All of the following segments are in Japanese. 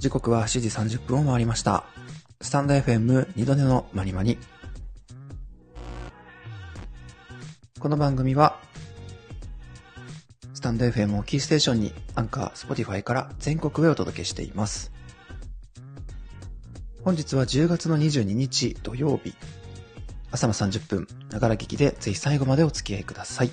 時刻は7時30分を回りました。スタンド FM 二度寝のまにまに。この番組は、スタンド FM をキーステーションにアンカー、スポティファイから全国へお届けしています。本日は10月の22日土曜日、朝の30分、ながら聞きでぜひ最後までお付き合いください。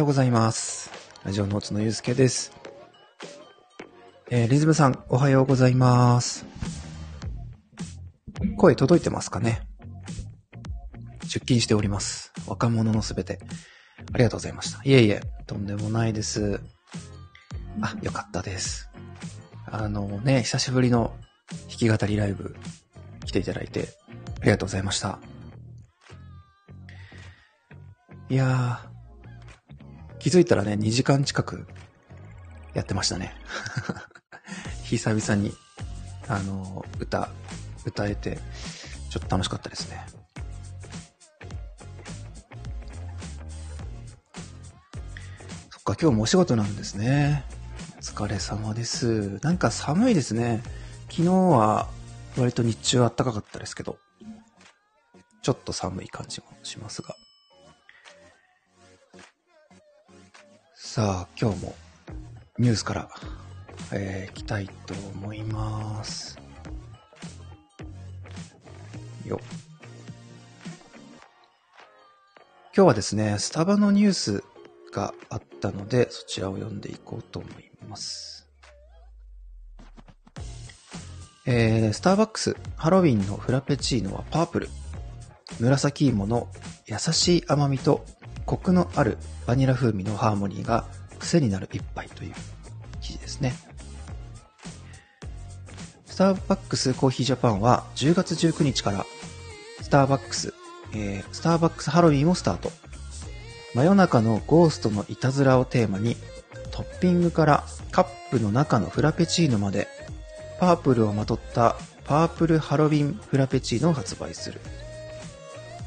ようございます。ラジオノーツのゆうすけです。えー、リズムさん、おはようございます。声届いてますかね？出勤しております。若者のすべて。ありがとうございました。いえいえ、とんでもないです。あ、よかったです。あのね、久しぶりの弾き語りライブ来ていただいて、ありがとうございました。いやー、気づいたらね、2時間近くやってましたね。久々に、あの、歌、歌えて、ちょっと楽しかったですね。そっか、今日もお仕事なんですね。お疲れ様です。なんか寒いですね。昨日は割と日中暖かかったですけど、ちょっと寒い感じもしますが。さあ、今日もニュースから、えー、いきたいと思います。よ。今日はですね、スタバのニュースがあったので、そちらを読んでいこうと思います。えー、スターバックス、ハロウィンのフラペチーノはパープル。紫芋の優しい甘みとコクのあるバニラ風味のハーモニーが癖になる一杯という記事ですね。スターバックスコーヒージャパンは10月19日からスターバックス、えー、スターバックスハロウィンをスタート。真夜中のゴーストのいたずらをテーマにトッピングからカップの中のフラペチーノまでパープルをまとったパープルハロウィンフラペチーノを発売する。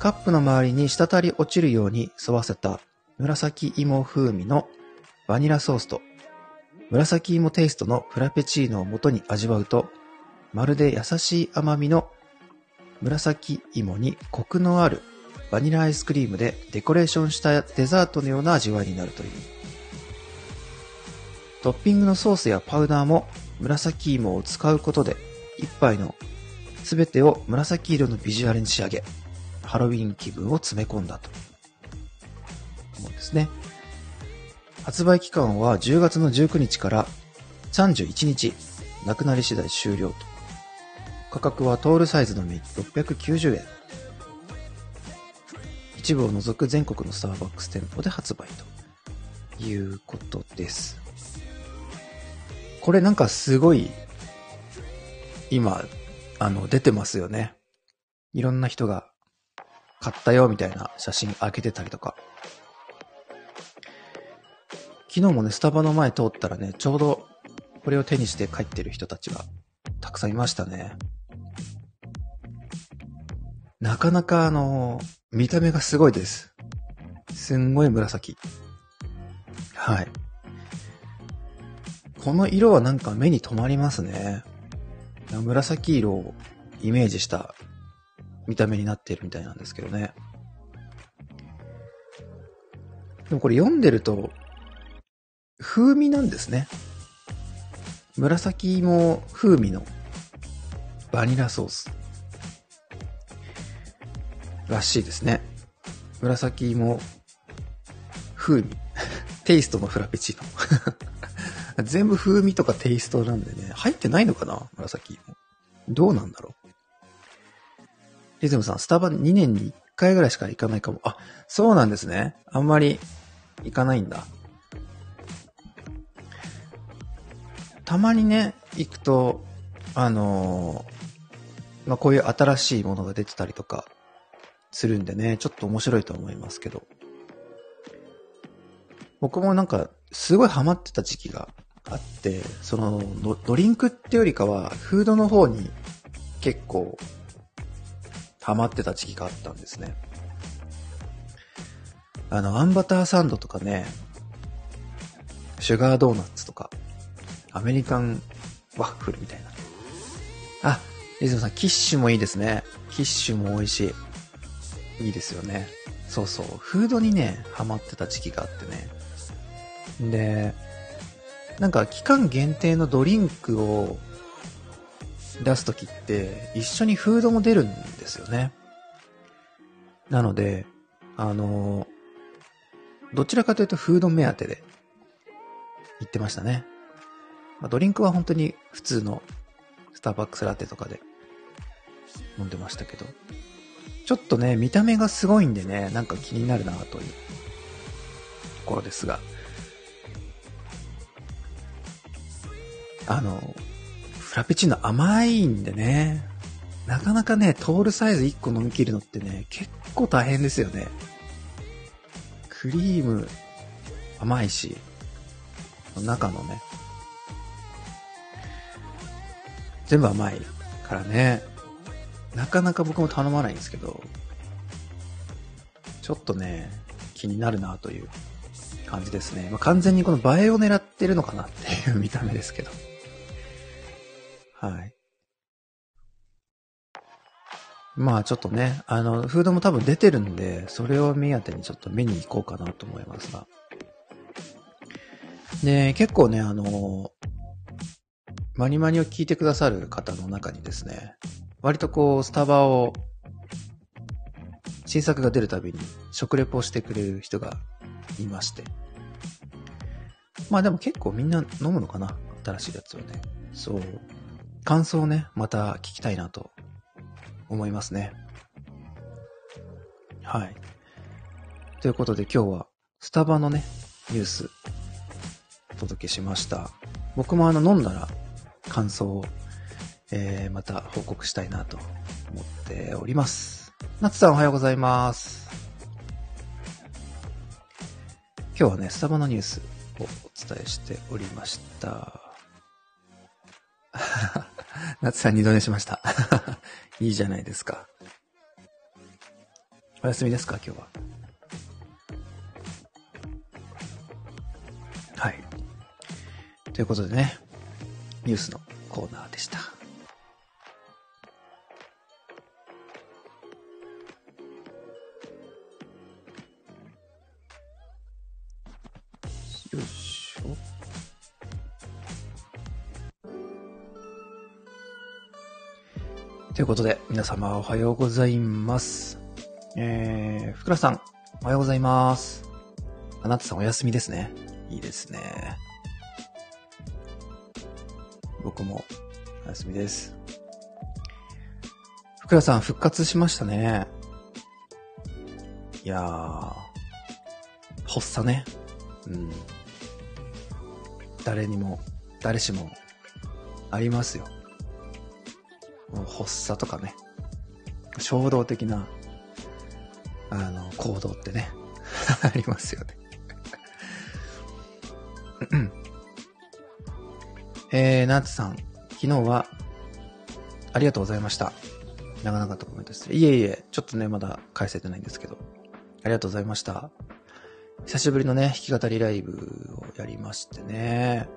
カップの周りに滴り落ちるように沿わせた紫芋風味のバニラソースと紫芋テイストのフラペチーノを元に味わうと、まるで優しい甘みの紫芋にコクのあるバニラアイスクリームでデコレーションしたデザートのような味わいになるという。トッピングのソースやパウダーも紫芋を使うことで、一杯の全てを紫色のビジュアルに仕上げ、ハロウィン気分を詰め込んだと。思うんですね。発売期間は10月の19日から31日、なくなり次第終了と。価格はトールサイズのみ690円。一部を除く全国のスターバックス店舗で発売ということです。これなんかすごい、今、あの、出てますよね。いろんな人が買ったよみたいな写真開けてたりとか。昨日もね、スタバの前通ったらね、ちょうどこれを手にして帰ってる人たちがたくさんいましたね。なかなかあの、見た目がすごいです。すんごい紫。はい。この色はなんか目に留まりますね。紫色をイメージした見た目になってるみたいなんですけどね。でもこれ読んでると、風味なんですね。紫芋風味のバニラソース。らしいですね。紫芋風味。テイストのフラペチーノ。全部風味とかテイストなんでね、入ってないのかな？紫芋。どうなんだろう？リズムさん、スタバ2年に1回ぐらいしか行かないかも。あ、そうなんですね。あんまり行かないんだ。たまにね、行くと、あのーまあ、こういう新しいものが出てたりとかするんでね、ちょっと面白いと思いますけど。僕もなんか、すごいハマってた時期があって、そのド、ドリンクってよりかは、フードの方に結構ハマってた時期があったんですね。あの、アンバターサンドとかね、シュガードーナツとか、アメリカンワッフルみたいな。あ、リズムさん、キッシュもいいですね。キッシュも美味しい。いいですよね。そうそう。フードにね、ハマってた時期があってね。で、なんか期間限定のドリンクを出すときって一緒にフードも出るんですよね。なので、あの、どちらかというとフード目当てで行ってましたね。まあ、ドリンクは本当に普通のスターバックスラテとかで飲んでましたけど。ちょっとね、見た目がすごいんでね、なんか気になるなというところですが。あの、フラペチーノ甘いんでね、なかなかね、トールサイズ1個飲み切るのってね、結構大変ですよね。クリーム甘いし、中のね、全部甘いからね、なかなか僕も頼まないんですけど、ちょっとね、気になるなという感じですね。まあ、完全にこの映えを狙ってるのかなっていう見た目ですけど。はい。まあちょっとね、あの、フードも多分出てるんで、それを目当てにちょっと見に行こうかなと思いますが。で、結構ね、あの、マニマニを聞いてくださる方の中にですね、割とこう、スタバを、新作が出るたびに食レポをしてくれる人がいまして。まあでも結構みんな飲むのかな？新しいやつはね。そう。感想をね、また聞きたいなと思いますね。はい。ということで今日はスタバのね、ニュースお届けしました。僕もあの飲んだら感想を、えー、また報告したいなと思っております。夏さんおはようございます。今日はね、スタバのニュースをお伝えしておりました。夏さん二度寝しました。いいじゃないですか。お休みですか今日は？はい。ということでね、ニュースのコーナーでした。よし。ということで、皆様おはようございます。えー、ふくらさん、おはようございます。あなたさんお休みですね。いいですね。僕もお休みです。ふくらさん復活しましたね。いやー、発作ね。うん。誰にも、誰しも、ありますよ。発作とかね、衝動的な、あの、行動ってね、ありますよねえー、ナーツさん、昨日は、ありがとうございました。長々とコメントして。いえいえ、ちょっとね、まだ返せてないんですけど、ありがとうございました。久しぶりのね、弾き語りライブをやりましてね。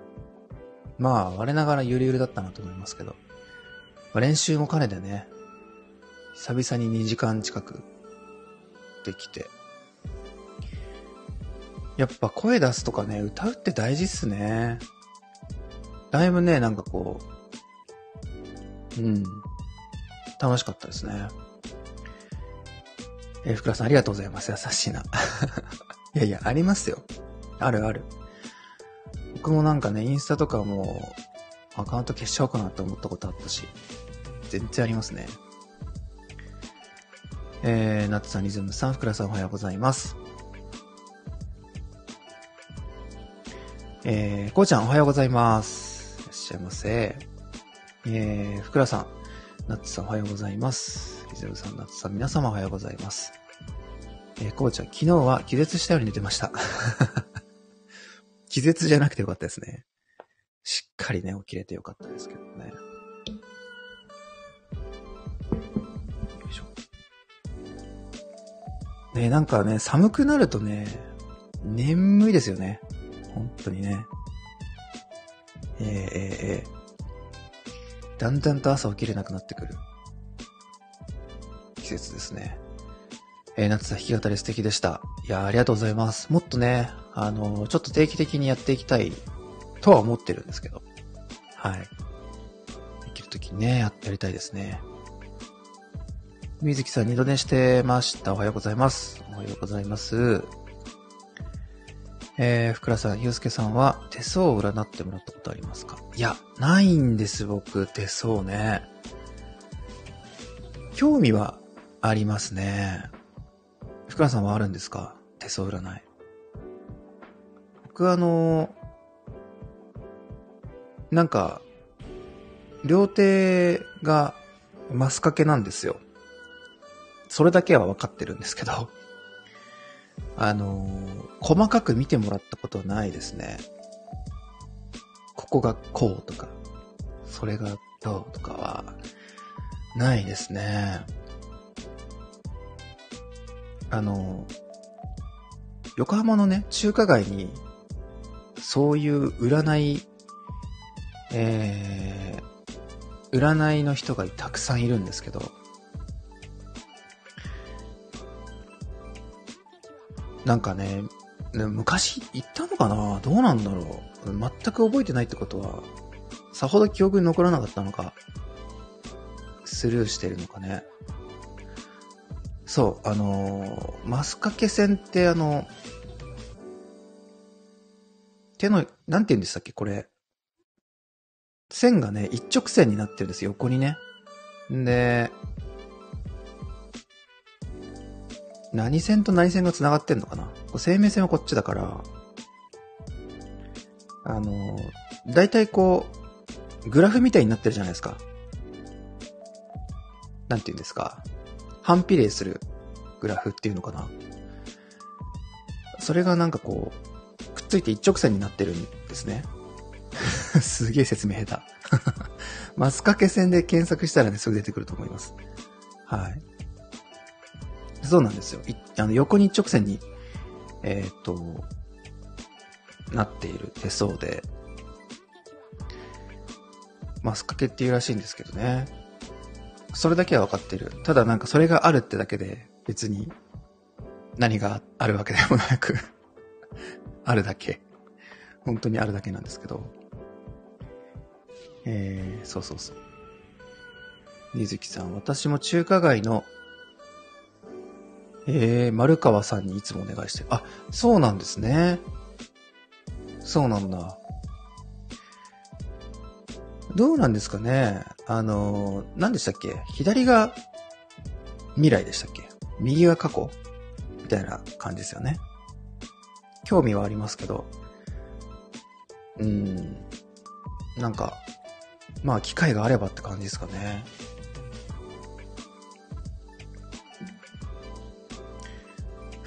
まあ、我ながらゆるゆるだったなと思いますけど、まあ、練習も兼ねてね、久々に2時間近くできて。やっぱ声出すとかね、歌うって大事っすね。だいぶね、なんかこう、うん、楽しかったですね。えー、福田さんありがとうございます。優しいな。いやいや、ありますよ。あるある。僕もなんかね、インスタとかもアカウント消しちゃおうかなって思ったことあったし、全然ありますね。えー、ナッツさん、リズムさん、ふくらさんおはようございます。えー、こうちゃんおはようございます。いらっしゃいませ。えー、ふくらさん、ナッツさんおはようございます。リズムさん、ナッツさん、皆様おはようございます。えー、こうちゃん、昨日は気絶したように寝てました。気絶じゃなくてよかったですね。しっかりね、起きれてよかったですけどね、なんかね、寒くなるとね、眠いですよね。本当にね。えー、えー、えー、だんだんと朝起きれなくなってくる。季節ですね。えー、夏さん弾き語り素敵でした。いやありがとうございます。もっとね、あのー、ちょっと定期的にやっていきたいとは思ってるんですけど。はい。できるときにね、やってやりたいですね。水木さん二度寝してました。おはようございます。おはようございます。えー、福良さん、ゆうすけさんは手相を占ってもらったことありますか？いや、ないんです、僕、手相ね。興味はありますね。福良さんはあるんですか？手相占い。僕はあのなんか、両手がマスカケなんですよ。それだけは分かってるんですけど、あの細かく見てもらったことはないですね。ここがこうとか、それがどうとかは、ないですね。あの、横浜のね、中華街に、そういう占い、えー、占いの人がたくさんいるんですけど、なんかね、昔行ったのかな？どうなんだろう？全く覚えてないってことは、さほど記憶に残らなかったのか、スルーしてるのかね。そう、あのー、マスカケ線ってあの、手の、なんて言うんでしたっけこれ。線がね、一直線になってるんですよ、横にね。んで、何線と何線が繋がってんのかな？生命線はこっちだから、あの、だいたいこう、グラフみたいになってるじゃないですか。なんて言うんですか？反比例するグラフっていうのかな？それがなんかこう、くっついて一直線になってるんですね。すげえ説明下手。マスカケ線で検索したらね、すぐ出てくると思います。はい。そうなんですよ。あの横に一直線に、えっ、ー、と、なっている手相で、マスカケっていうらしいんですけどね。それだけは分かってる。ただなんかそれがあるってだけで別に何があるわけでもなく あるだけ。本当にあるだけなんですけど。えー、そうそうそう。水木さん、私も中華街のえー、丸川さんにいつもお願いしてる。あ、そうなんですね。そうなんだ。どうなんですかねあの、何でしたっけ？左が未来でしたっけ？右が過去？みたいな感じですよね。興味はありますけど。うん。なんか、まあ機会があればって感じですかね。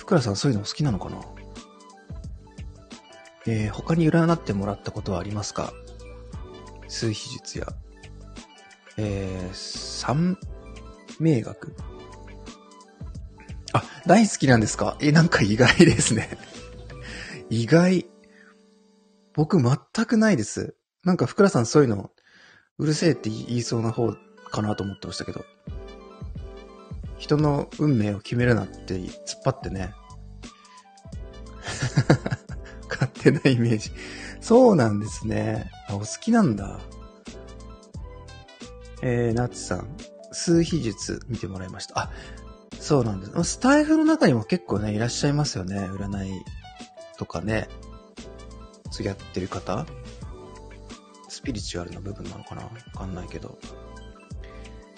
くらさんそういうの好きなのかな？えー、他に占ってもらったことはありますか？数秘術や、えー、三名学あ、大好きなんですか？え、なんか意外ですね 意外。僕全くないです。なんか、ふくらさんそういうの、うるせえって言いそうな方かなと思ってましたけど。人の運命を決めるなって突っ張ってね。勝手なイメージ。そうなんですね。あ、お好きなんだ。えー、ナッツさん、数秘術見てもらいました。あ、そうなんです。スタイフの中にも結構ね、いらっしゃいますよね。占いとかね。次やってる方スピリチュアルな部分なのかなわかんないけど。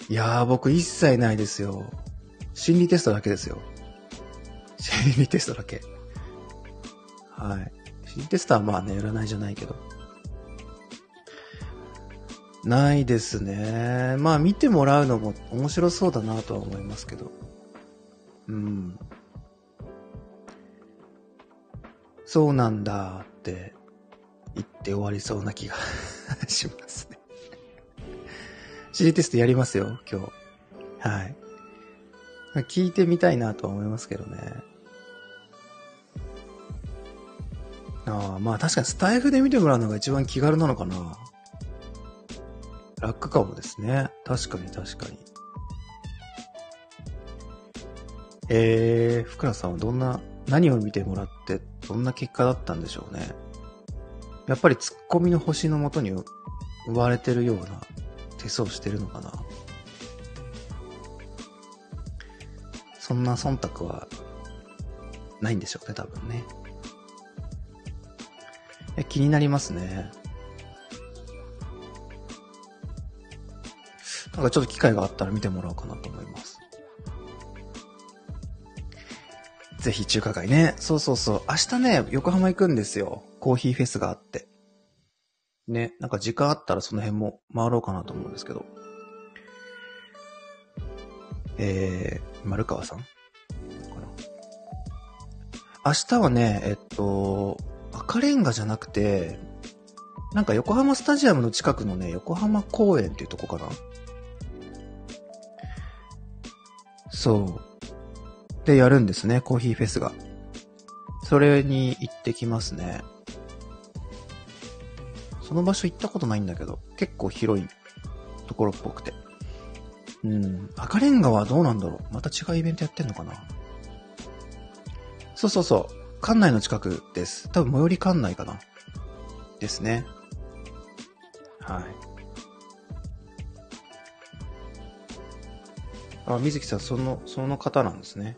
いやー、僕一切ないですよ。心理テストだけですよ。心理テストだけ。はい。心理テストはまあね、占いじゃないけど。ないですね。まあ見てもらうのも面白そうだなとは思いますけど。うん。そうなんだって言って終わりそうな気が しますね。心理テストやりますよ、今日。はい。聞いてみたいなとは思いますけどね。ああ、まあ確かにスタイフで見てもらうのが一番気軽なのかな。楽かもですね。確かに確かに。えー、福良さんはどんな、何を見てもらって、どんな結果だったんでしょうね。やっぱりツッコミの星のもとに生まれてるような手相してるのかな。そんな忖度はないんでしょうね、多分ね。え気になりますね。なんかちょっと機会があったら見てもらおうかなと思います。ぜひ中華街ね。そうそうそう。明日ね、横浜行くんですよ。コーヒーフェスがあって。ね、なんか時間あったらその辺も回ろうかなと思うんですけど。えー、丸川さん？明日はね、えっと、赤レンガじゃなくて、なんか横浜スタジアムの近くのね、横浜公園っていうとこかなそう。で、やるんですね、コーヒーフェスが。それに行ってきますね。その場所行ったことないんだけど、結構広いところっぽくて。うん。赤レンガはどうなんだろうまた違うイベントやってんのかなそうそうそう。館内の近くです。多分最寄り館内かな。ですね。はい。あ、水木さん、その、その方なんですね。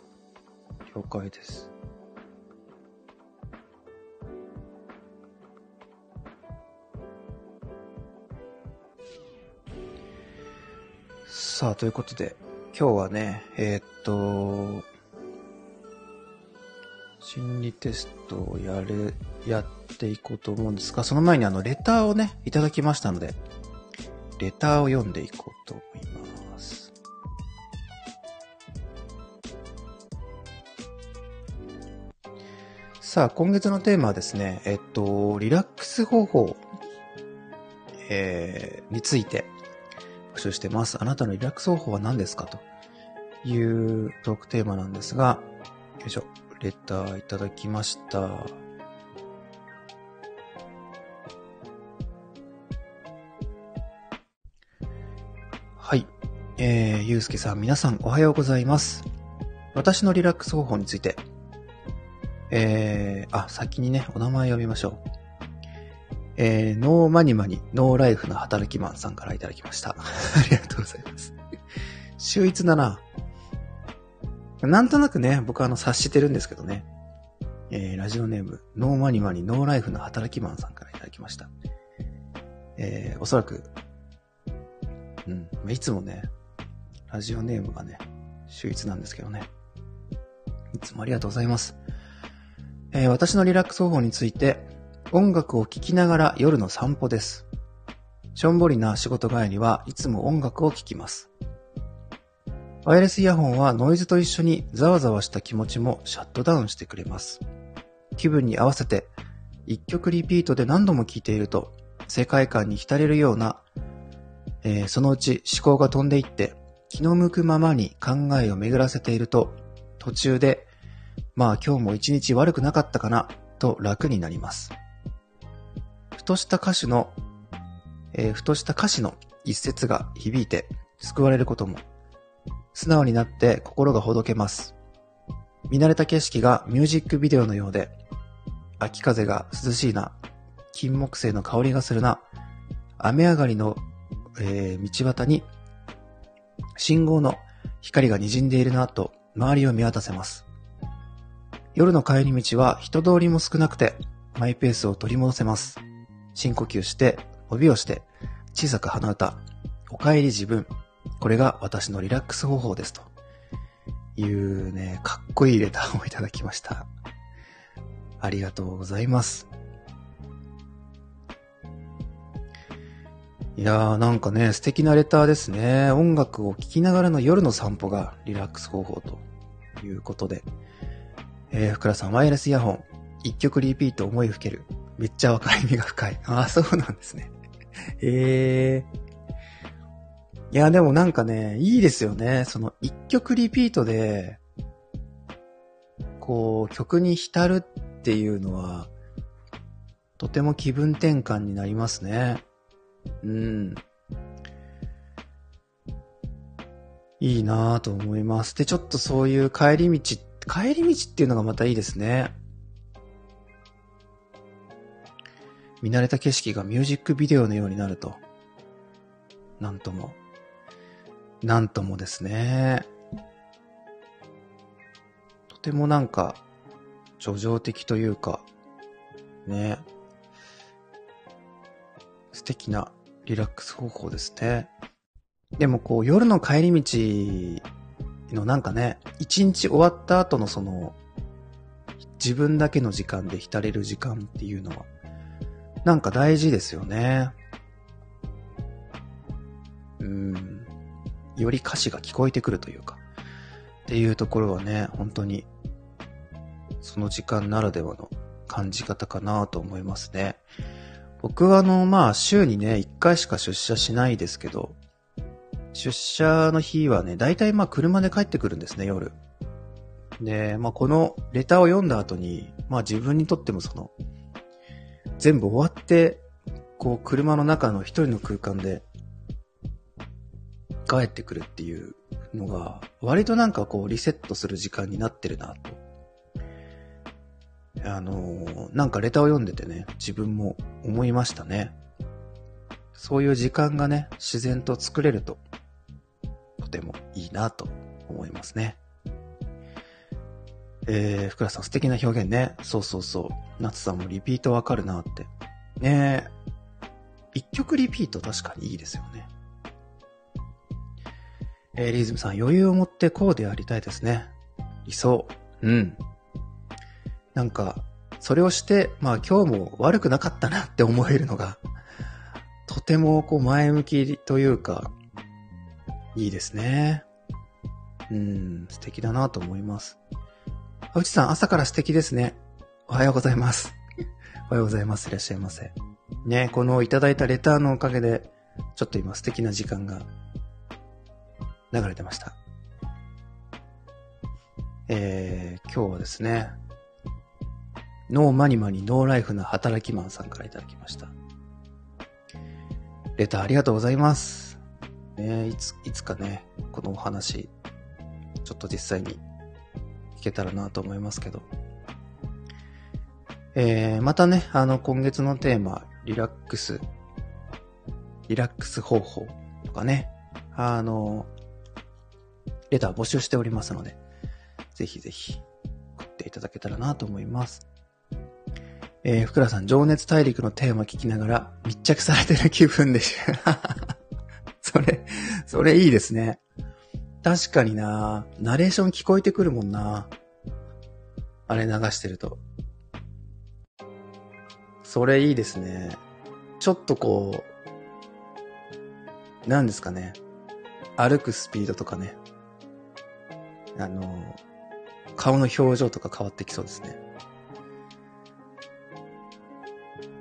了解です。さあ、ということで、今日はね、えー、っと、心理テストをやれ、やっていこうと思うんですが、その前にあの、レターをね、いただきましたので、レターを読んでいこうと思います。さあ、今月のテーマはですね、えっと、リラックス方法、えー、について募集してます。あなたのリラックス方法は何ですか？というトークテーマなんですが、よいしょ、レターいただきました。はい。えー、ゆうすけさん、皆さんおはようございます。私のリラックス方法について、えー、あ、先にね、お名前読みましょう。えー、 No まにまに、No Life の働きマンさんからいただきました。ありがとうございます。秀逸だな。なんとなくね、僕はあの、察してるんですけどね。えー、ラジオネーム、 No まにまに、No Life の働きマンさんからいただきました。えー、おそらく、うん、いつもね、ラジオネームがね、秀逸なんですけどね。いつもありがとうございます。えー、私のリラックス方法について、音楽を聴きながら夜の散歩です。しょんぼりな仕事帰りはいつも音楽を聴きます。ワイヤレスイヤホンはノイズと一緒にざわざわした気持ちもシャットダウンしてくれます。気分に合わせて一曲リピートで何度も聴いていると世界観に浸れるような、えー、そのうち思考が飛んでいって気の向くままに考えを巡らせていると途中でまあ今日も一日悪くなかったかなと楽になります。ふとした歌手の、えー、ふとした歌詞の一節が響いて救われることも、素直になって心がほどけます。見慣れた景色がミュージックビデオのようで、秋風が涼しいな、金木犀の香りがするな、雨上がりの、えー、道端に信号の光が滲んでいるなと周りを見渡せます。夜の帰り道は人通りも少なくてマイペースを取り戻せます。深呼吸して、帯をして、小さく鼻歌、お帰り自分。これが私のリラックス方法です。というね、かっこいいレターをいただきました。ありがとうございます。いやーなんかね、素敵なレターですね。音楽を聴きながらの夜の散歩がリラックス方法ということで。えー、福良さん、ワイヤレスイヤホン、一曲リピート思いふける。めっちゃ分かりみが深い。ああ、そうなんですね。ええいや、でもなんかね、いいですよね。その一曲リピートで、こう、曲に浸るっていうのは、とても気分転換になりますね。うん。いいなぁと思います。で、ちょっとそういう帰り道、帰り道っていうのがまたいいですね。見慣れた景色がミュージックビデオのようになると。なんとも。なんともですね。とてもなんか、叙情的というか、ね。素敵なリラックス方法ですね。でもこう夜の帰り道のなんかね、一日終わった後のその、自分だけの時間で浸れる時間っていうのは、なんか大事ですよね。うん。より歌詞が聞こえてくるというか、っていうところはね、本当に、その時間ならではの感じ方かなと思いますね。僕はあの、まあ、週にね、一回しか出社しないですけど、出社の日はね、大体まあ車で帰ってくるんですね、夜。で、まあこのレターを読んだ後に、まあ自分にとってもその、全部終わって、こう車の中の一人の空間で帰ってくるっていうのが、割となんかこうリセットする時間になってるなと。あのなんかレターを読んでてね、自分も思いましたね。そういう時間がね、自然と作れるととてもいいなと思いますね。えー、福田さん素敵な表現ね。そうそうそう。夏さんもリピートわかるなって。ねえ。一曲リピート確かにいいですよね。えー、リズムさん余裕を持ってこうでありたいですね。理想。うん。なんか、それをして、まあ今日も悪くなかったなって思えるのが、とてもこう前向きというか、いいですね。うん、素敵だなと思います。あうちさん、朝から素敵ですね。おはようございます。おはようございます。いらっしゃいませ。ね、このいただいたレターのおかげで、ちょっと今素敵な時間が流れてました。えー、今日はですね、ノーマニマニノーライフな働きマンさんからいただきました。レターありがとうございます。ね、いつ、いつかね、このお話、ちょっと実際に聞けたらなと思いますけど。えー、またね、あの、今月のテーマ、リラックス、リラックス方法とかね、あの、レター募集しておりますので、ぜひぜひ送っていただけたらなと思います。えー、福田さん、情熱大陸のテーマ聞きながら密着されてる気分でした。それ、それいいですね。確かになナレーション聞こえてくるもんなあれ流してると。それいいですね。ちょっとこう、何ですかね。歩くスピードとかね。あの、顔の表情とか変わってきそうですね。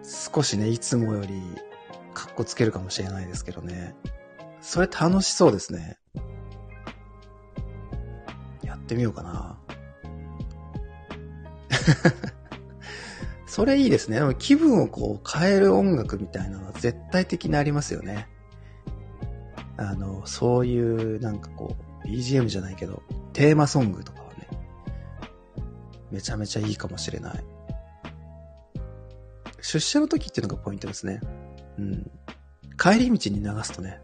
少しね、いつもより、かっこつけるかもしれないですけどね。それ楽しそうですね。やってみようかな。それいいですね。でも気分をこう変える音楽みたいなのは絶対的にありますよね。あの、そういうなんかこう、BGM じゃないけど、テーマソングとかはね、めちゃめちゃいいかもしれない。出社の時っていうのがポイントですね。うん。帰り道に流すとね、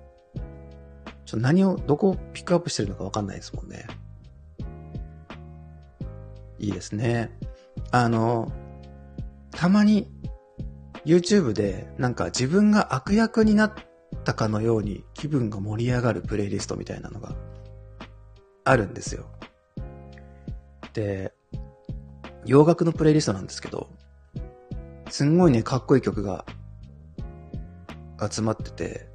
ちょっと何を、どこをピックアップしてるのかわかんないですもんね。いいですね。あの、たまに YouTube でなんか自分が悪役になったかのように気分が盛り上がるプレイリストみたいなのがあるんですよ。で、洋楽のプレイリストなんですけど、すんごいね、かっこいい曲が集まってて、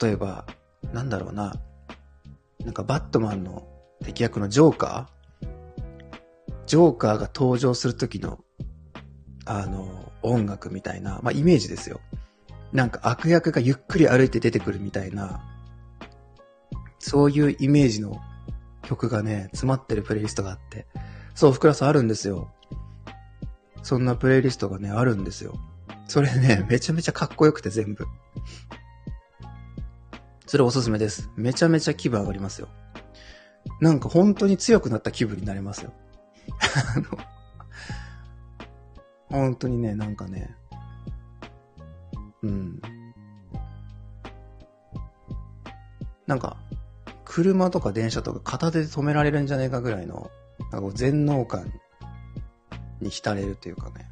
例えば、なんだろうな、なんかバットマンの敵役のジョーカー？ジョーカーが登場するときの、あの、音楽みたいな、まあ、イメージですよ。なんか悪役がゆっくり歩いて出てくるみたいなそういうイメージの曲がね、詰まってるプレイリストがあって。そう、ふくらさんあるんですよ。そんなプレイリストがね、あるんですよ。それね、めちゃめちゃかっこよくて全部。それおすすめです。めちゃめちゃ気分上がりますよ。なんか本当に強くなった気分になれますよ。あの、本当にね、なんかね、うん。なんか、車とか電車とか片手で止められるんじゃねえかぐらいの、なんかこう全能感に浸れるというかね、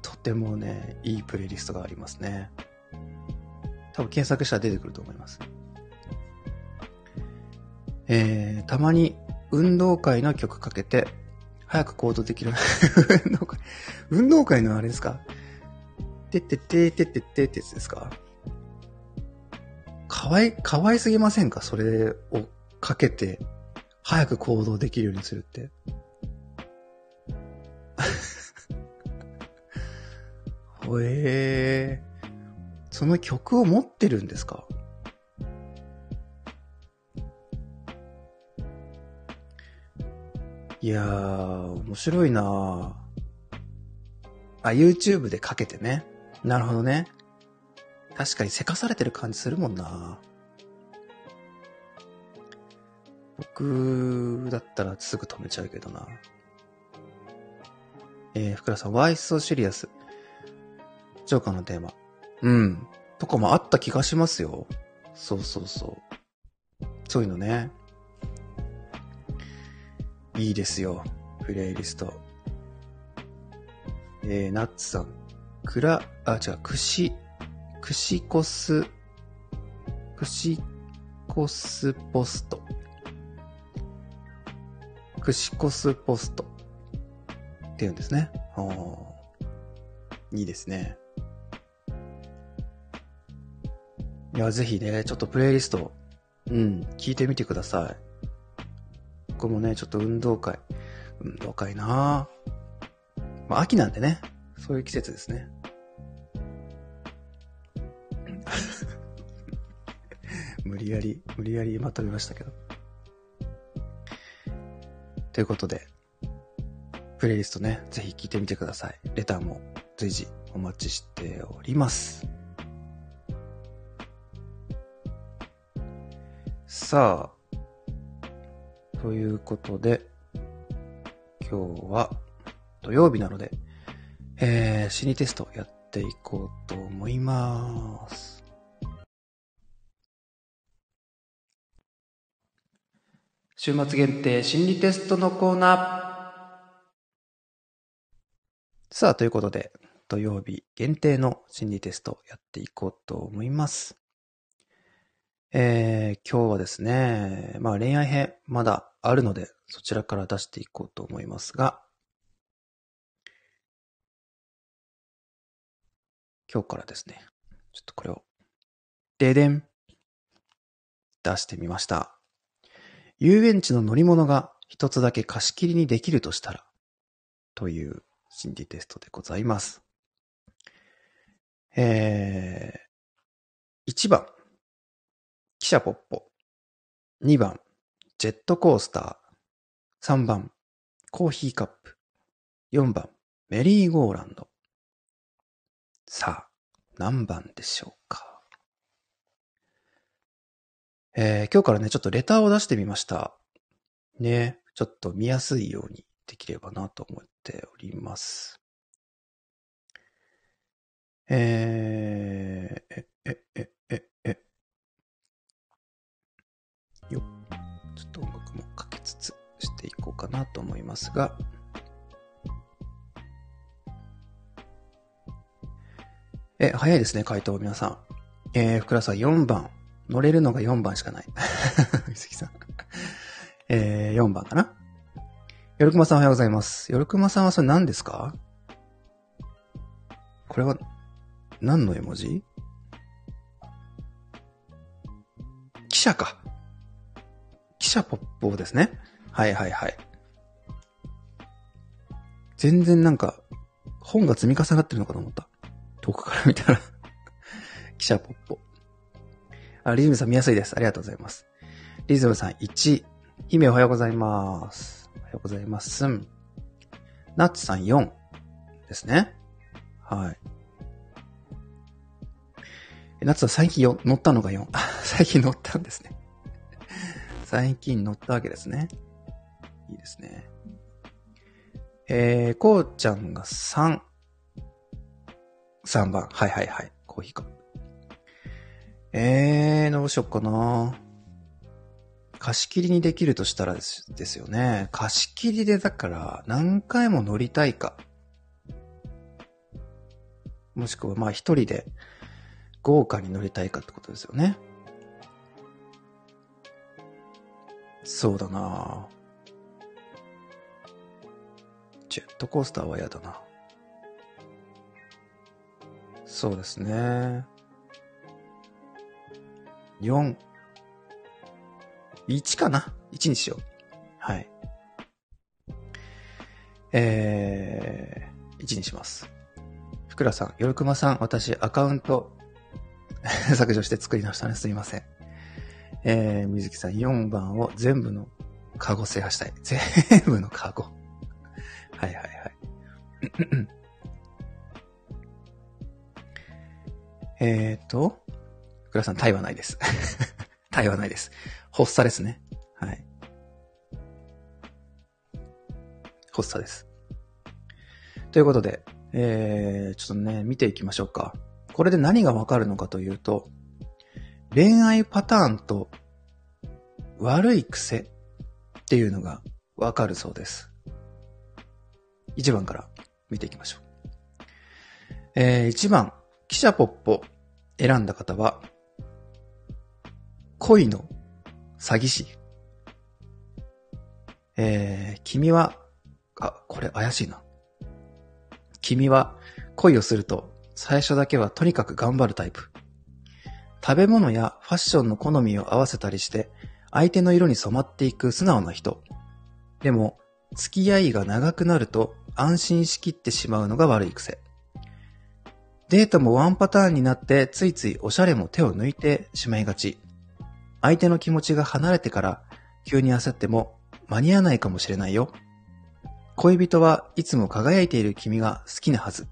とてもね、いいプレイリストがありますね。多分検索したら出てくると思います。えー、たまに運動会の曲かけて、早く行動できる。運動会、運動会のあれですか？てってってってってってってやつですか？かわい、かわいすぎませんか？それをかけて、早く行動できるようにするって。ほえー。その曲を持ってるんですか？いやー、面白いなーあ、YouTube でかけてね。なるほどね。確かにせかされてる感じするもんな僕だったらすぐ止めちゃうけどな。えー、福田さん、Why so serious? ジョーカーのテーマ。うん。とかもあった気がしますよ。そうそうそう。そういうのね。いいですよ。プレイリスト。えー、ナッツさん。クラ、あ、違う、クシ、クシコス、クシコスポスト。クシコスポスト。って言うんですね。あーいいですね。いや、ぜひね、ちょっとプレイリスト、うん、聞いてみてください。僕もね、ちょっと運動会、運動会なぁまあ、秋なんでね、そういう季節ですね。無理やり、無理やりまとめましたけど。ということで、プレイリストね、ぜひ聞いてみてください。レターも随時お待ちしております。さあ、ということで、今日は土曜日なので、えー、心理テストやっていこうと思います。週末限定心理テストのコーナー。さあ、ということで、土曜日限定の心理テストやっていこうと思います。えー、今日はですね、まあ恋愛編まだあるので、そちらから出していこうと思いますが、今日からですね、ちょっとこれを、ででん出してみました。遊園地の乗り物が一つだけ貸し切りにできるとしたら、という心理テストでございます。えー、1番、汽車ポッポ。2番、ジェットコースター。3番、コーヒーカップ。4番、メリーゴーランド。さあ、何番でしょうか？えー、今日からね、ちょっとレターを出してみました。ね、ちょっと見やすいようにできればなと思っております。えー、え、え、え、え、え、よっちょっと音楽もかけつつしていこうかなと思いますが、え、早いですね、回答皆さん。えー、福田さん4番。乗れるのが4番しかない。みずきさん。えー、4番かな。よるくまさんおはようございます。よるくまさんはそれ何ですか？これは、何の絵文字？記者か。記者ポッポですね。はいはいはい。全然なんか、本が積み重なってるのかと思った。遠くから見たら。記者ポッポ。あ、リズムさん見やすいです。ありがとうございます。リズムさん1。姫おはようございます。おはようございます。ナッツさん4ですね。はい。ナッツさん最近よ乗ったのが4。最近乗ったんですね。最近乗ったわけですね。いいですね。えー、こうちゃんが3。3番。はいはいはい。コーヒーか。えー、どうしよっかな貸し切りにできるとしたらですですよね。貸し切りでだから何回も乗りたいか。もしくはまあ一人で豪華に乗りたいかってことですよね。そうだなジェットコースターは嫌だな。そうですね。4。1かな ?1 にしよう。はい。えー、1にします。ふくらさん、よろくまさん、私、アカウント 削除して作り直したね。すいません。えー、みずきさん、4番を全部のカゴ制覇したい。全部のカゴ。はいはいはい。えーと、ふくらさん、タイはないです。タイはないです。発作ですね。はい。発作です。ということで、えー、ちょっとね、見ていきましょうか。これで何がわかるのかというと、恋愛パターンと悪い癖っていうのがわかるそうです。1番から見ていきましょう。えー、1番、記者ポッポ選んだ方は、恋の詐欺師。えー、君は、あ、これ怪しいな。君は恋をすると最初だけはとにかく頑張るタイプ。食べ物やファッションの好みを合わせたりして相手の色に染まっていく素直な人。でも、付き合いが長くなると安心しきってしまうのが悪い癖。デートもワンパターンになってついついおしゃれも手を抜いてしまいがち。相手の気持ちが離れてから急に焦っても間に合わないかもしれないよ。恋人はいつも輝いている君が好きなはず。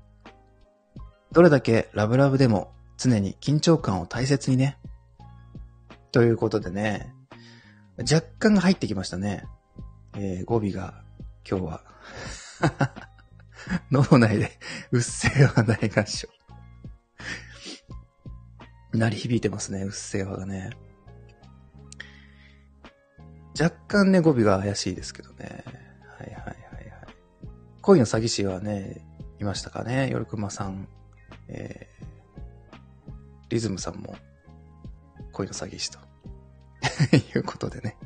どれだけラブラブでも常に緊張感を大切にね。ということでね、若干入ってきましたね。えー語尾が今日は 脳内でうっせぇわ大合唱。鳴り響いてますね、うっせぇわがね。若干ね、語尾が怪しいですけどね。はいはいはいはい。恋の詐欺師はね、いましたかね。よるくまさん、えー、リズムさんも恋の詐欺師と いうことでね。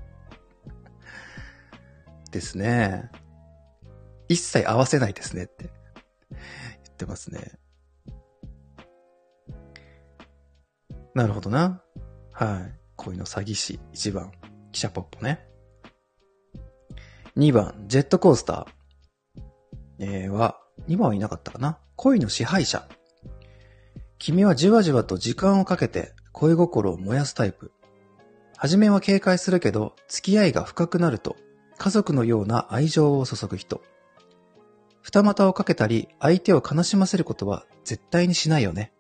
ですね。一切合わせないですねって言ってますね。なるほどな。はい。恋の詐欺師1番、記者ポッポね。2番、ジェットコースター。えー、は、2番はいなかったかな。恋の支配者。君はじわじわと時間をかけて恋心を燃やすタイプ。はじめは警戒するけど、付き合いが深くなると、家族のような愛情を注ぐ人。二股をかけたり、相手を悲しませることは絶対にしないよね。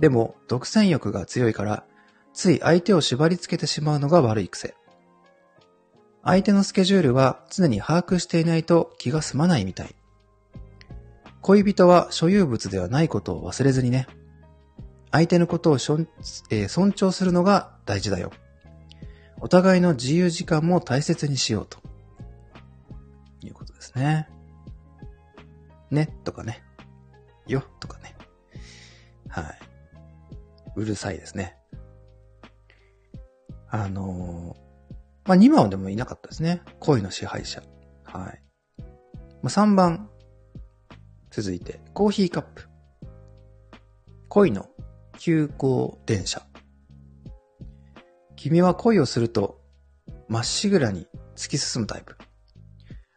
でも、独占欲が強いから、つい相手を縛り付けてしまうのが悪い癖。相手のスケジュールは常に把握していないと気が済まないみたい。恋人は所有物ではないことを忘れずにね。相手のことをしょ、えー尊重するのが大事だよ。お互いの自由時間も大切にしようと。いうことですね。ね、とかね。よ、とかね。はい。うるさいですね。あのーまあ、2番でもいなかったですね。恋の支配者。はい。まあ、3番。続いて、コーヒーカップ。恋の急行電車。君は恋をすると、まっしぐらに突き進むタイプ。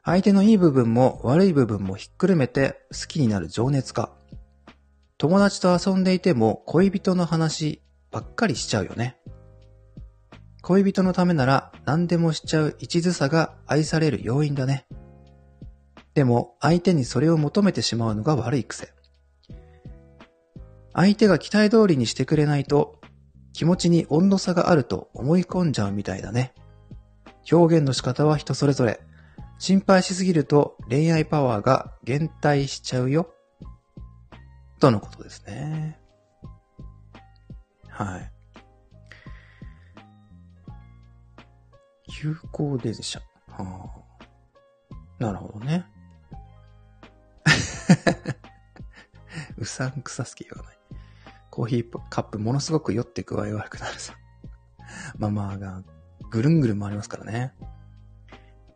相手のいい部分も悪い部分もひっくるめて好きになる情熱家。友達と遊んでいても恋人の話ばっかりしちゃうよね。恋人のためなら何でもしちゃう一途さが愛される要因だね。でも相手にそれを求めてしまうのが悪い癖。相手が期待通りにしてくれないと気持ちに温度差があると思い込んじゃうみたいだね。表現の仕方は人それぞれ。心配しすぎると恋愛パワーが減退しちゃうよ。とのことですね。はい。急行電車。はあ、なるほどね。うさんくさすぎ言わない。コーヒーカップものすごく酔って具合悪くなるさ。ママがぐるんぐるん回りますからね。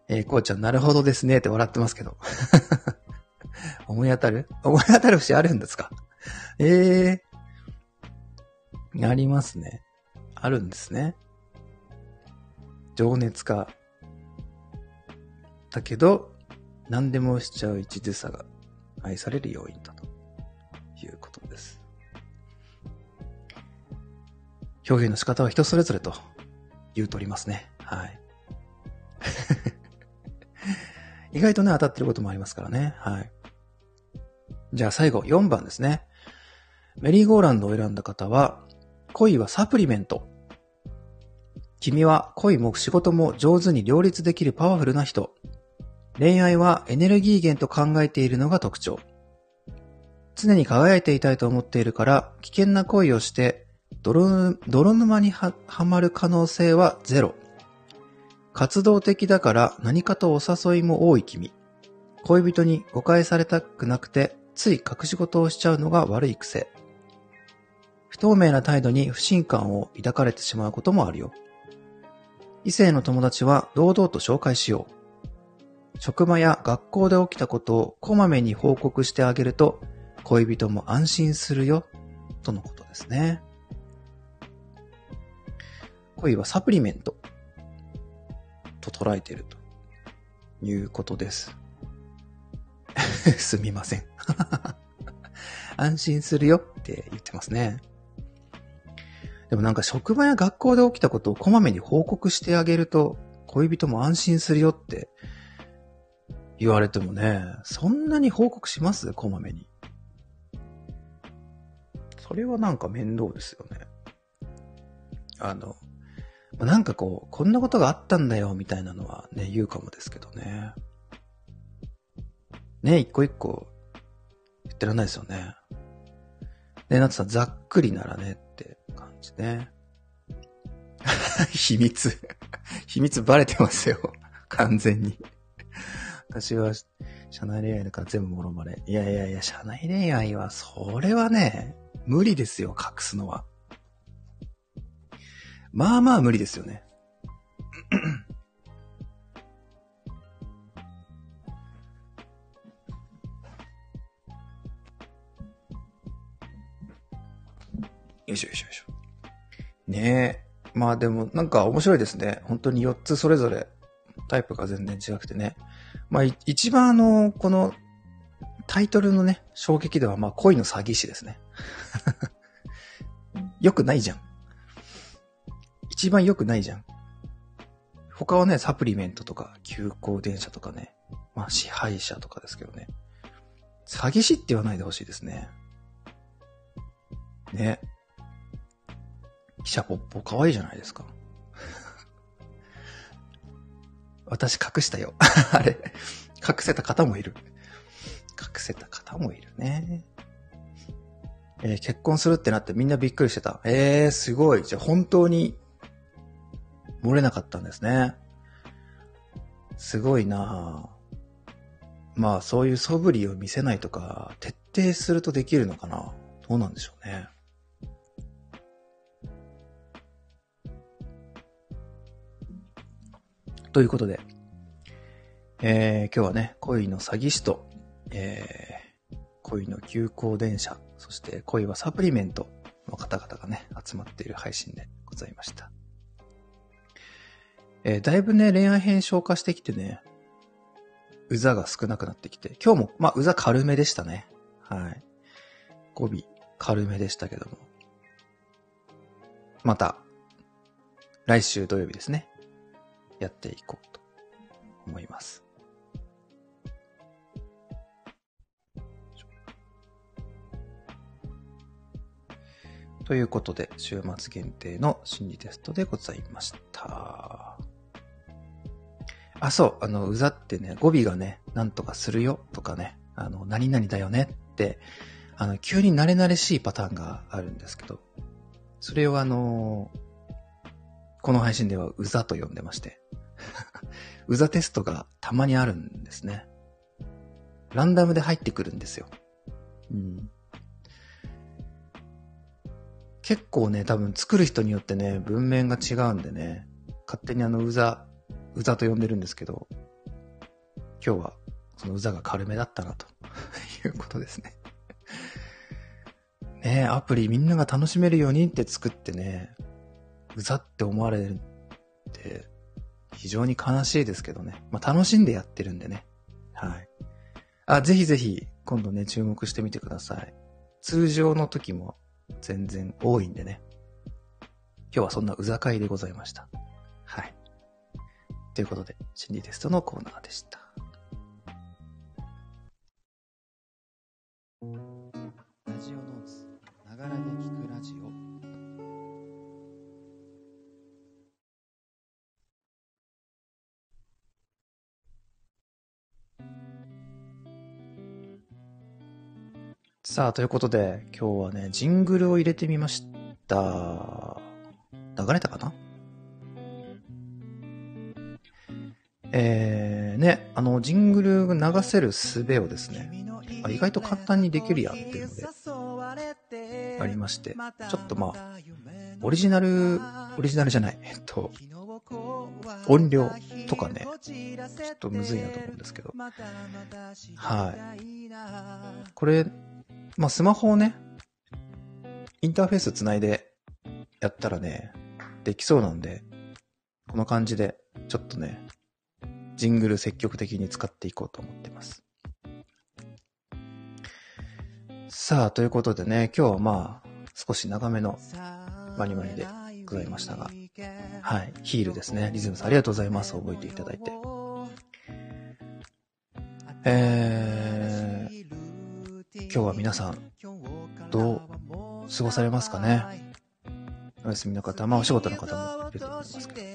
えー、こうちゃん、なるほどですねって笑ってますけど。思い当たる？思い当たる節あるんですか？ええー。ありますね。あるんですね。情熱家。だけど、何でもしちゃう一途さが愛される要因だということです。表現の仕方は人それぞれと言うとおりますね。はい。意外とね、当たってることもありますからね。はい。じゃあ最後、4番ですね。メリーゴーランドを選んだ方は、恋はサプリメント。君は恋も仕事も上手に両立できるパワフルな人。恋愛はエネルギー源と考えているのが特徴。常に輝いていたいと思っているから、危険な恋をして泥、泥沼にはまる可能性はゼロ。活動的だから何かとお誘いも多い君。恋人に誤解されたくなくて、つい隠し事をしちゃうのが悪い癖。不透明な態度に不信感を抱かれてしまうこともあるよ。異性の友達は堂々と紹介しよう。職場や学校で起きたことをこまめに報告してあげると、恋人も安心するよ、とのことですね。恋はサプリメントと捉えているということです。すみません。安心するよって言ってますね。でもなんか職場や学校で起きたことをこまめに報告してあげると、恋人も安心するよって言われてもね、そんなに報告します？こまめに。それはなんか面倒ですよね。あの、なんかこう、こんなことがあったんだよ、みたいなのはね、言うかもですけどね。ね、一個一個言ってらんないですよね。ね、なってさ、ざっくりならね感じね。秘密 秘密バレてますよ。完全に私は、社内恋愛だから全部もろまれ。いやいやいや、社内恋愛は、それはね、無理ですよ、隠すのは。まあまあ無理ですよね。よいしょよいしょよいしょ。ねえ。まあでもなんか面白いですね。本当に4つそれぞれタイプが全然違くてね。まあ一番あの、このタイトルのね、衝撃ではまあ恋の詐欺師ですね。よくないじゃん。一番良くないじゃん。他はね、サプリメントとか、急行電車とかね、まあ支配者とかですけどね。詐欺師って言わないでほしいですね。ね。記者ポッポ可愛いじゃないですか。私隠したよ。あれ、隠せた方もいる。隠せた方もいるね。えー、結婚するってなってみんなびっくりしてた。えー、すごい。じゃあ本当に漏れなかったんですね。すごいなまあそういう素振りを見せないとか、徹底するとできるのかなどうなんでしょうね。ということで、えー、今日はね、恋の詐欺師と、えー、恋の急行電車、そして恋はサプリメントの方々がね、集まっている配信でございました。えー、だいぶね、恋愛編消化してきてね、うざが少なくなってきて、今日も、まあ、うざ軽めでしたね。はい。語尾、軽めでしたけども。また、来週土曜日ですね。やっていこうと思います。ということで、週末限定の心理テストでございました。あ、そう、あの、うざってね、語尾がね、なんとかするよとかね、あの、何々だよねって、あの、急に慣れ慣れしいパターンがあるんですけど、それをあの、この配信ではうざと呼んでまして、うざテストがたまにあるんですね。ランダムで入ってくるんですよ。うん。結構ね、多分作る人によってね、文面が違うんでね、勝手にあの、うざ、うざと呼んでるんですけど、今日はそのうざが軽めだったなと いうことですね。ね、アプリみんなが楽しめるようにって作ってね、うざって思われるって非常に悲しいですけどね。まあ楽しんでやってるんでね。はい。あ、ぜひぜひ今度ね、注目してみてください。通常の時も全然多いんでね。今日はそんなうざ会でございました。はい。ということで、心理テストのコーナーでした。ラジオノーツ、ながらで聞さあ、ということで、今日はね、ジングルを入れてみました。流れたかな？えー、ね、あの、ジングル流せる術をですね、あ意外と簡単にできるやんっていうので、ありまして、ちょっとまあ、オリジナル、オリジナルじゃない、えっと、音量とかね、ちょっとむずいなと思うんですけど、はい。これ、まあ、スマホをね、インターフェースつないでやったらね、できそうなんで、この感じで、ちょっとね、ジングル積極的に使っていこうと思ってます。さあ、ということでね、今日はまあ、少し長めのマニマニでございましたが、はい、ヒールですね。リズムさんありがとうございます。覚えていただいて。えー、今日は皆さん、どう過ごされますかね？お休みの方、まあお仕事の方もいると思いますけど。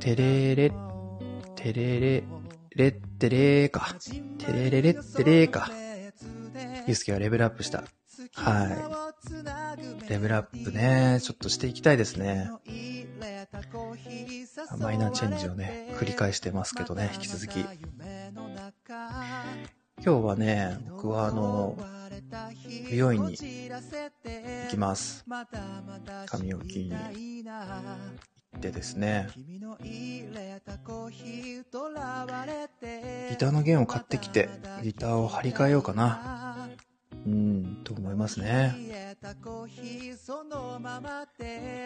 てれれ、てれれ、れってれーか。てれれれってれーか。ゆうすけはレベルアップした。はい。レベルアップね、ちょっとしていきたいですね。マイナーチェンジをね、繰り返してますけどね、引き続き。今日はね、僕はあの、美容院に行きます。髪を切りに行ってですね、ギターの弦を買ってきて、ギターを張り替えようかな。うん、と思いますね。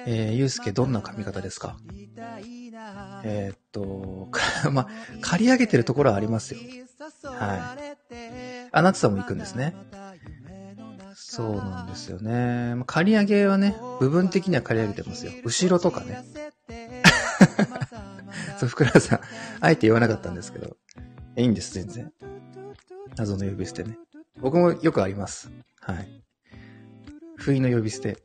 えー、ゆうすけどんな髪型ですか？えー、っと、まあ、刈り上げてるところはありますよ。はい。あ、夏さんも行くんですね。そうなんですよね。まあ、刈り上げはね、部分的には刈り上げてますよ。後ろとかね。そう、福原さん、あえて言わなかったんですけど。いいんです、全然。謎の呼び捨てね。僕もよくあります。はい。不意の呼び捨て。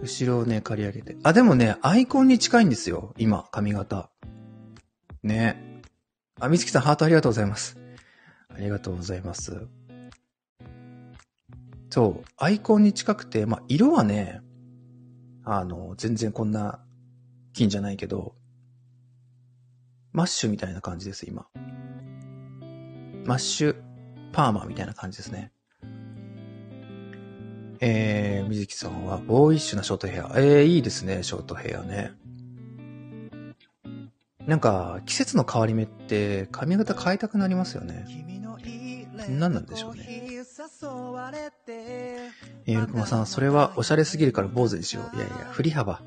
後ろをね、刈り上げて。あ、でもね、アイコンに近いんですよ。今、髪型。ね。あ、みつきさん、ハートありがとうございます。ありがとうございます。そう、アイコンに近くて、まあ、色はね、あの、全然こんな金じゃないけど、マッシュみたいな感じです、今。マッシュパーマみたいな感じですね。えー、水木さんは、ボーイッシュなショートヘア。えー、いいですね、ショートヘアね。なんか、季節の変わり目って、髪型変えたくなりますよね。何なんでしょうね。えー、ルクマさん、それはおしゃれすぎるから坊主にしよう。いやいや、振り幅。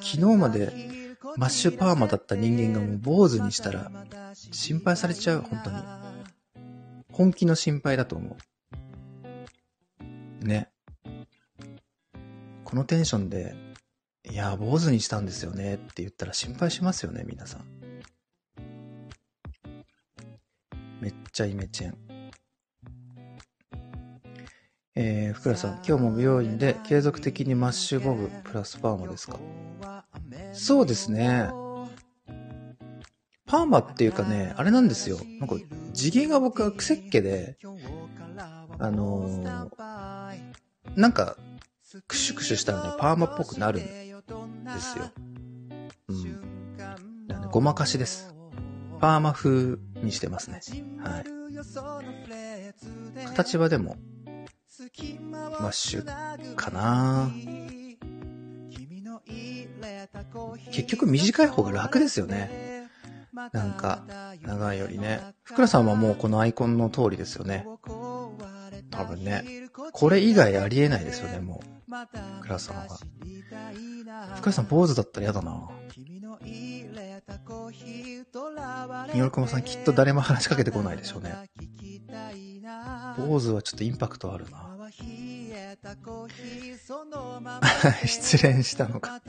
昨日までマッシュパーマだった人間がもう坊主にしたら、心配されちゃう、本当に。本気の心配だと思う。ね。このテンションで、いや、坊主にしたんですよねって言ったら心配しますよね、皆さん。めっちゃイメチェン。えー、福良さん、今日も美容院で継続的にマッシュボブプラスパーマですか？そうですね。パーマっていうかね、あれなんですよ。なんか、地毛が僕は癖っ気で、あのー、なんか、クシュクシュしたらね、パーマっぽくなるんですよ。うん。ね、ごまかしです。パーマ風にしてますね。はい。形はでも、マッシュかな結局短い方が楽ですよね。なんか、長いよりね。ふくらさんはもうこのアイコンの通りですよね。多分ね。これ以外ありえないですよね、もう。ふくらさんは。ふくらさん坊主だったら嫌だな。みよるくまさんきっと誰も話しかけてこないでしょうね。坊主はちょっとインパクトあるな。失恋したのか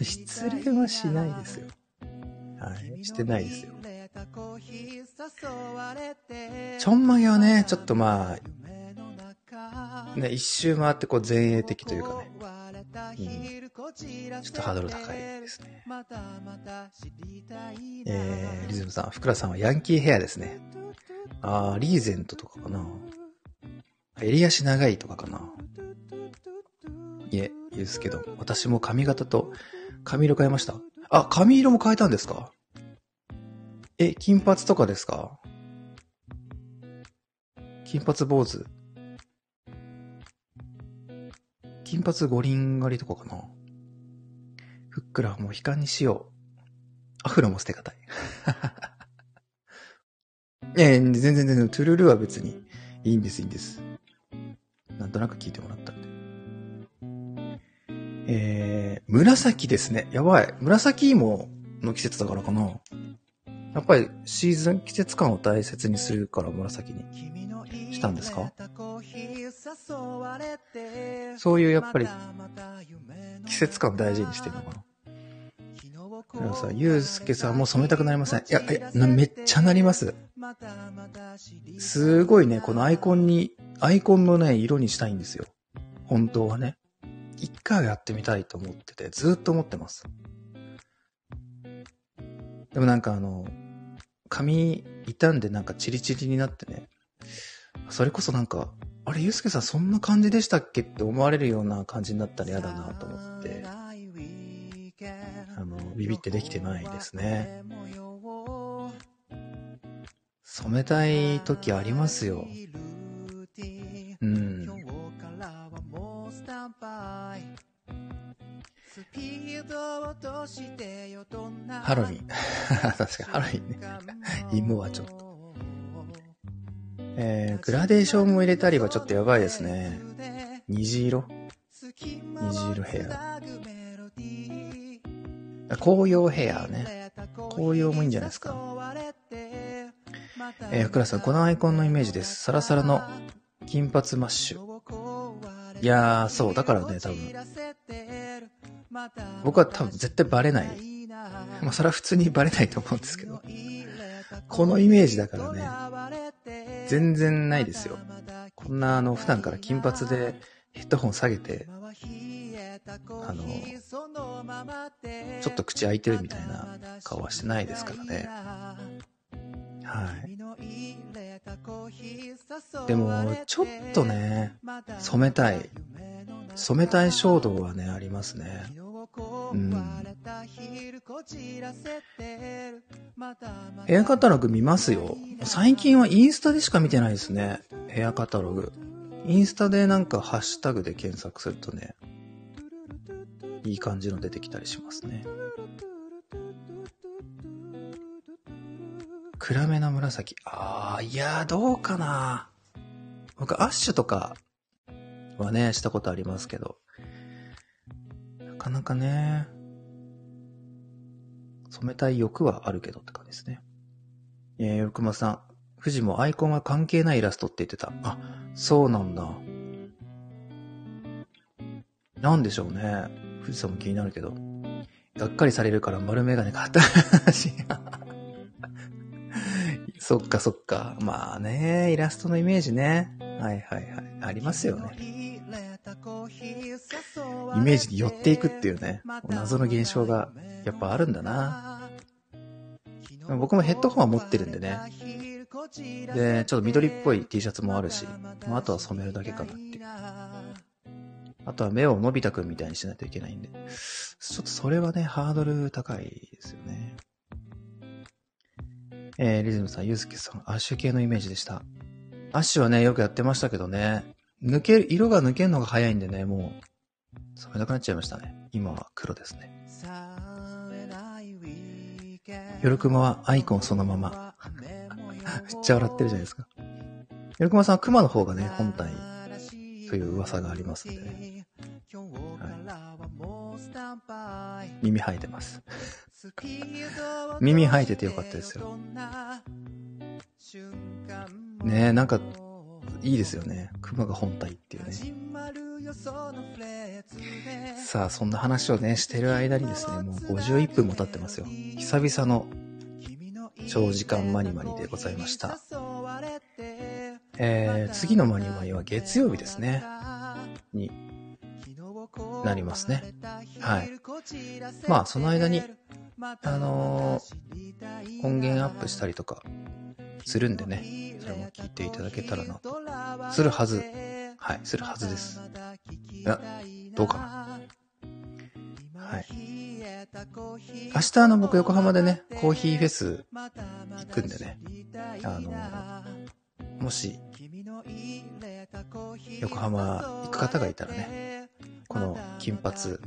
失恋はしないですよ。はい、してないですよ。ちょんまげはね、ちょっとまあ、ね、一周回ってこう前衛的というかね。うん、ちょっとハードル高いですね。えー、リズムさん、ふくらさんはヤンキーヘアですね。あー、リーゼントとかかな。襟足長いとかかな。いえ、ゆうすけど、私も髪型と髪色変えました。あ、髪色も変えたんですか？え、金髪とかですか？金髪坊主金髪五輪狩りとかかなふっくらもう悲観にしよう。アフロも捨てがたい。え全然全然、トゥルルは別にいいんです、いいんです。なんとなく聞いてもらったんで。えー、紫ですね。やばい。紫芋の季節だからかな。やっぱりシーズン、季節感を大切にするから紫にしたんですか？そういうやっぱり季節感を大事にしてるのかな。でもさ、ゆうすけさんも染めたくなりません？いや、いや、めっちゃなります。すごいね、このアイコンにアイコンのね、色にしたいんですよ。本当はね。一回やってみたいと思ってて、ずっと思ってます。でもなんかあの、髪傷んでなんかチリチリになってね、それこそなんか、あれ、ゆうすけさんそんな感じでしたっけって思われるような感じになったら嫌だなと思って、あの、ビビってできてないですね。染めたい時ありますよ。うん。ハロウィン。確かにハロウィンね。芋はちょっと。えー、グラデーションも入れたりはちょっとやばいですね。虹色？虹色ヘア。紅葉ヘアね。紅葉もいいんじゃないですか。えー、ふくらさん、このアイコンのイメージです。サラサラの金髪マッシュ。いやー、そう、だからね、多分。僕は多分絶対バレない。まあ、それは普通にバレないと思うんですけど。このイメージだからね、全然ないですよ。こんなあの、普段から金髪でヘッドホン下げて、あの、ちょっと口開いてるみたいな顔はしてないですからね。はい。でも、ちょっとね、染めたい。染めたい衝動はね、ありますね。うん。ヘアカタログ見ますよ。最近はインスタでしか見てないですね。ヘアカタログ。インスタでなんかハッシュタグで検索するとね、いい感じの出てきたりしますね。暗めな紫。ああ、いやどうかな。僕、アッシュとかはね、したことありますけど。なかなかね、染めたい欲はあるけどって感じですね。えー、よくまさん。富士もアイコンは関係ないイラストって言ってた。あ、そうなんだ。なんでしょうね。富士山も気になるけど。がっかりされるから丸メガネ買った話。そっかそっか。まあね、イラストのイメージね。はいはいはい。ありますよね。イメージに寄っていくっていうね、謎の現象がやっぱあるんだな。僕もヘッドホンは持ってるんでね。で、ちょっと緑っぽい T シャツもあるし、まあ、あとは染めるだけかな。あとは目をのび太くんみたいにしないといけないんで。ちょっとそれはね、ハードル高いですよね。えー、リズムさん、ユースケさん、アッシュ系のイメージでした。アッシュはね、よくやってましたけどね、抜ける、色が抜けるのが早いんでね、もう、染めなくなっちゃいましたね。今は黒ですね。よろくまはアイコンそのまま。めっちゃ笑ってるじゃないですか。よろくまさんは熊の方がね、本体という噂がありますんでね。はい、耳生えてます。耳生えててよかったですよ。ねえ、なんか、いいですよね。熊が本体っていうね。さあ、そんな話をね、してる間にですね、もう51分も経ってますよ。久々の長時間マニマニでございました。えー、次のマニマニは月曜日ですね。になりますね。はい。まあ、その間に、あのー、音源アップしたりとかするんでね、それも聞いていただけたらなと。するはず。はい、するはずです。いや、どうかな。はい。明日あの僕横浜でね、コーヒーフェス行くんでね、あのー、もし、横浜行く方がいたらね、この金髪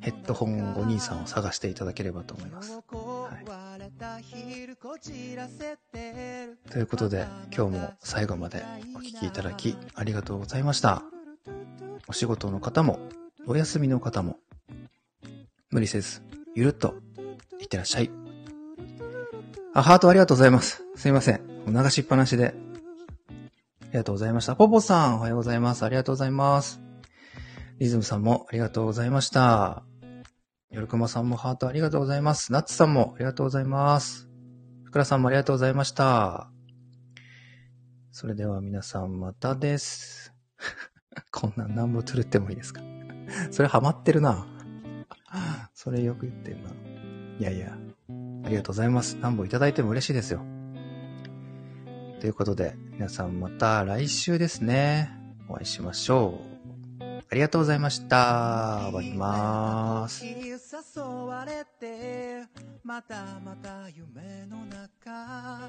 ヘッドホンお兄さんを探していただければと思います。はい、ということで、今日も最後までお聴きいただきありがとうございました。お仕事の方も、お休みの方も、無理せず、ゆるっと、いってらっしゃい。あ、ハートありがとうございます。すいません。流しっぱなしで。ありがとうございました。ポポさん、おはようございます。ありがとうございます。リズムさんもありがとうございました。よるくまさんもハートありがとうございます。ナッツさんもありがとうございます。ふくらさんもありがとうございました。それでは皆さんまたです。こんなん何も取るってもいいですか？それハマってるな。それよく言ってんな。いやいや、ありがとうございます。何本いただいても嬉しいですよ。ということで、皆さんまた来週ですね。お会いしましょう。ありがとうございました。終わります。またまた夢の中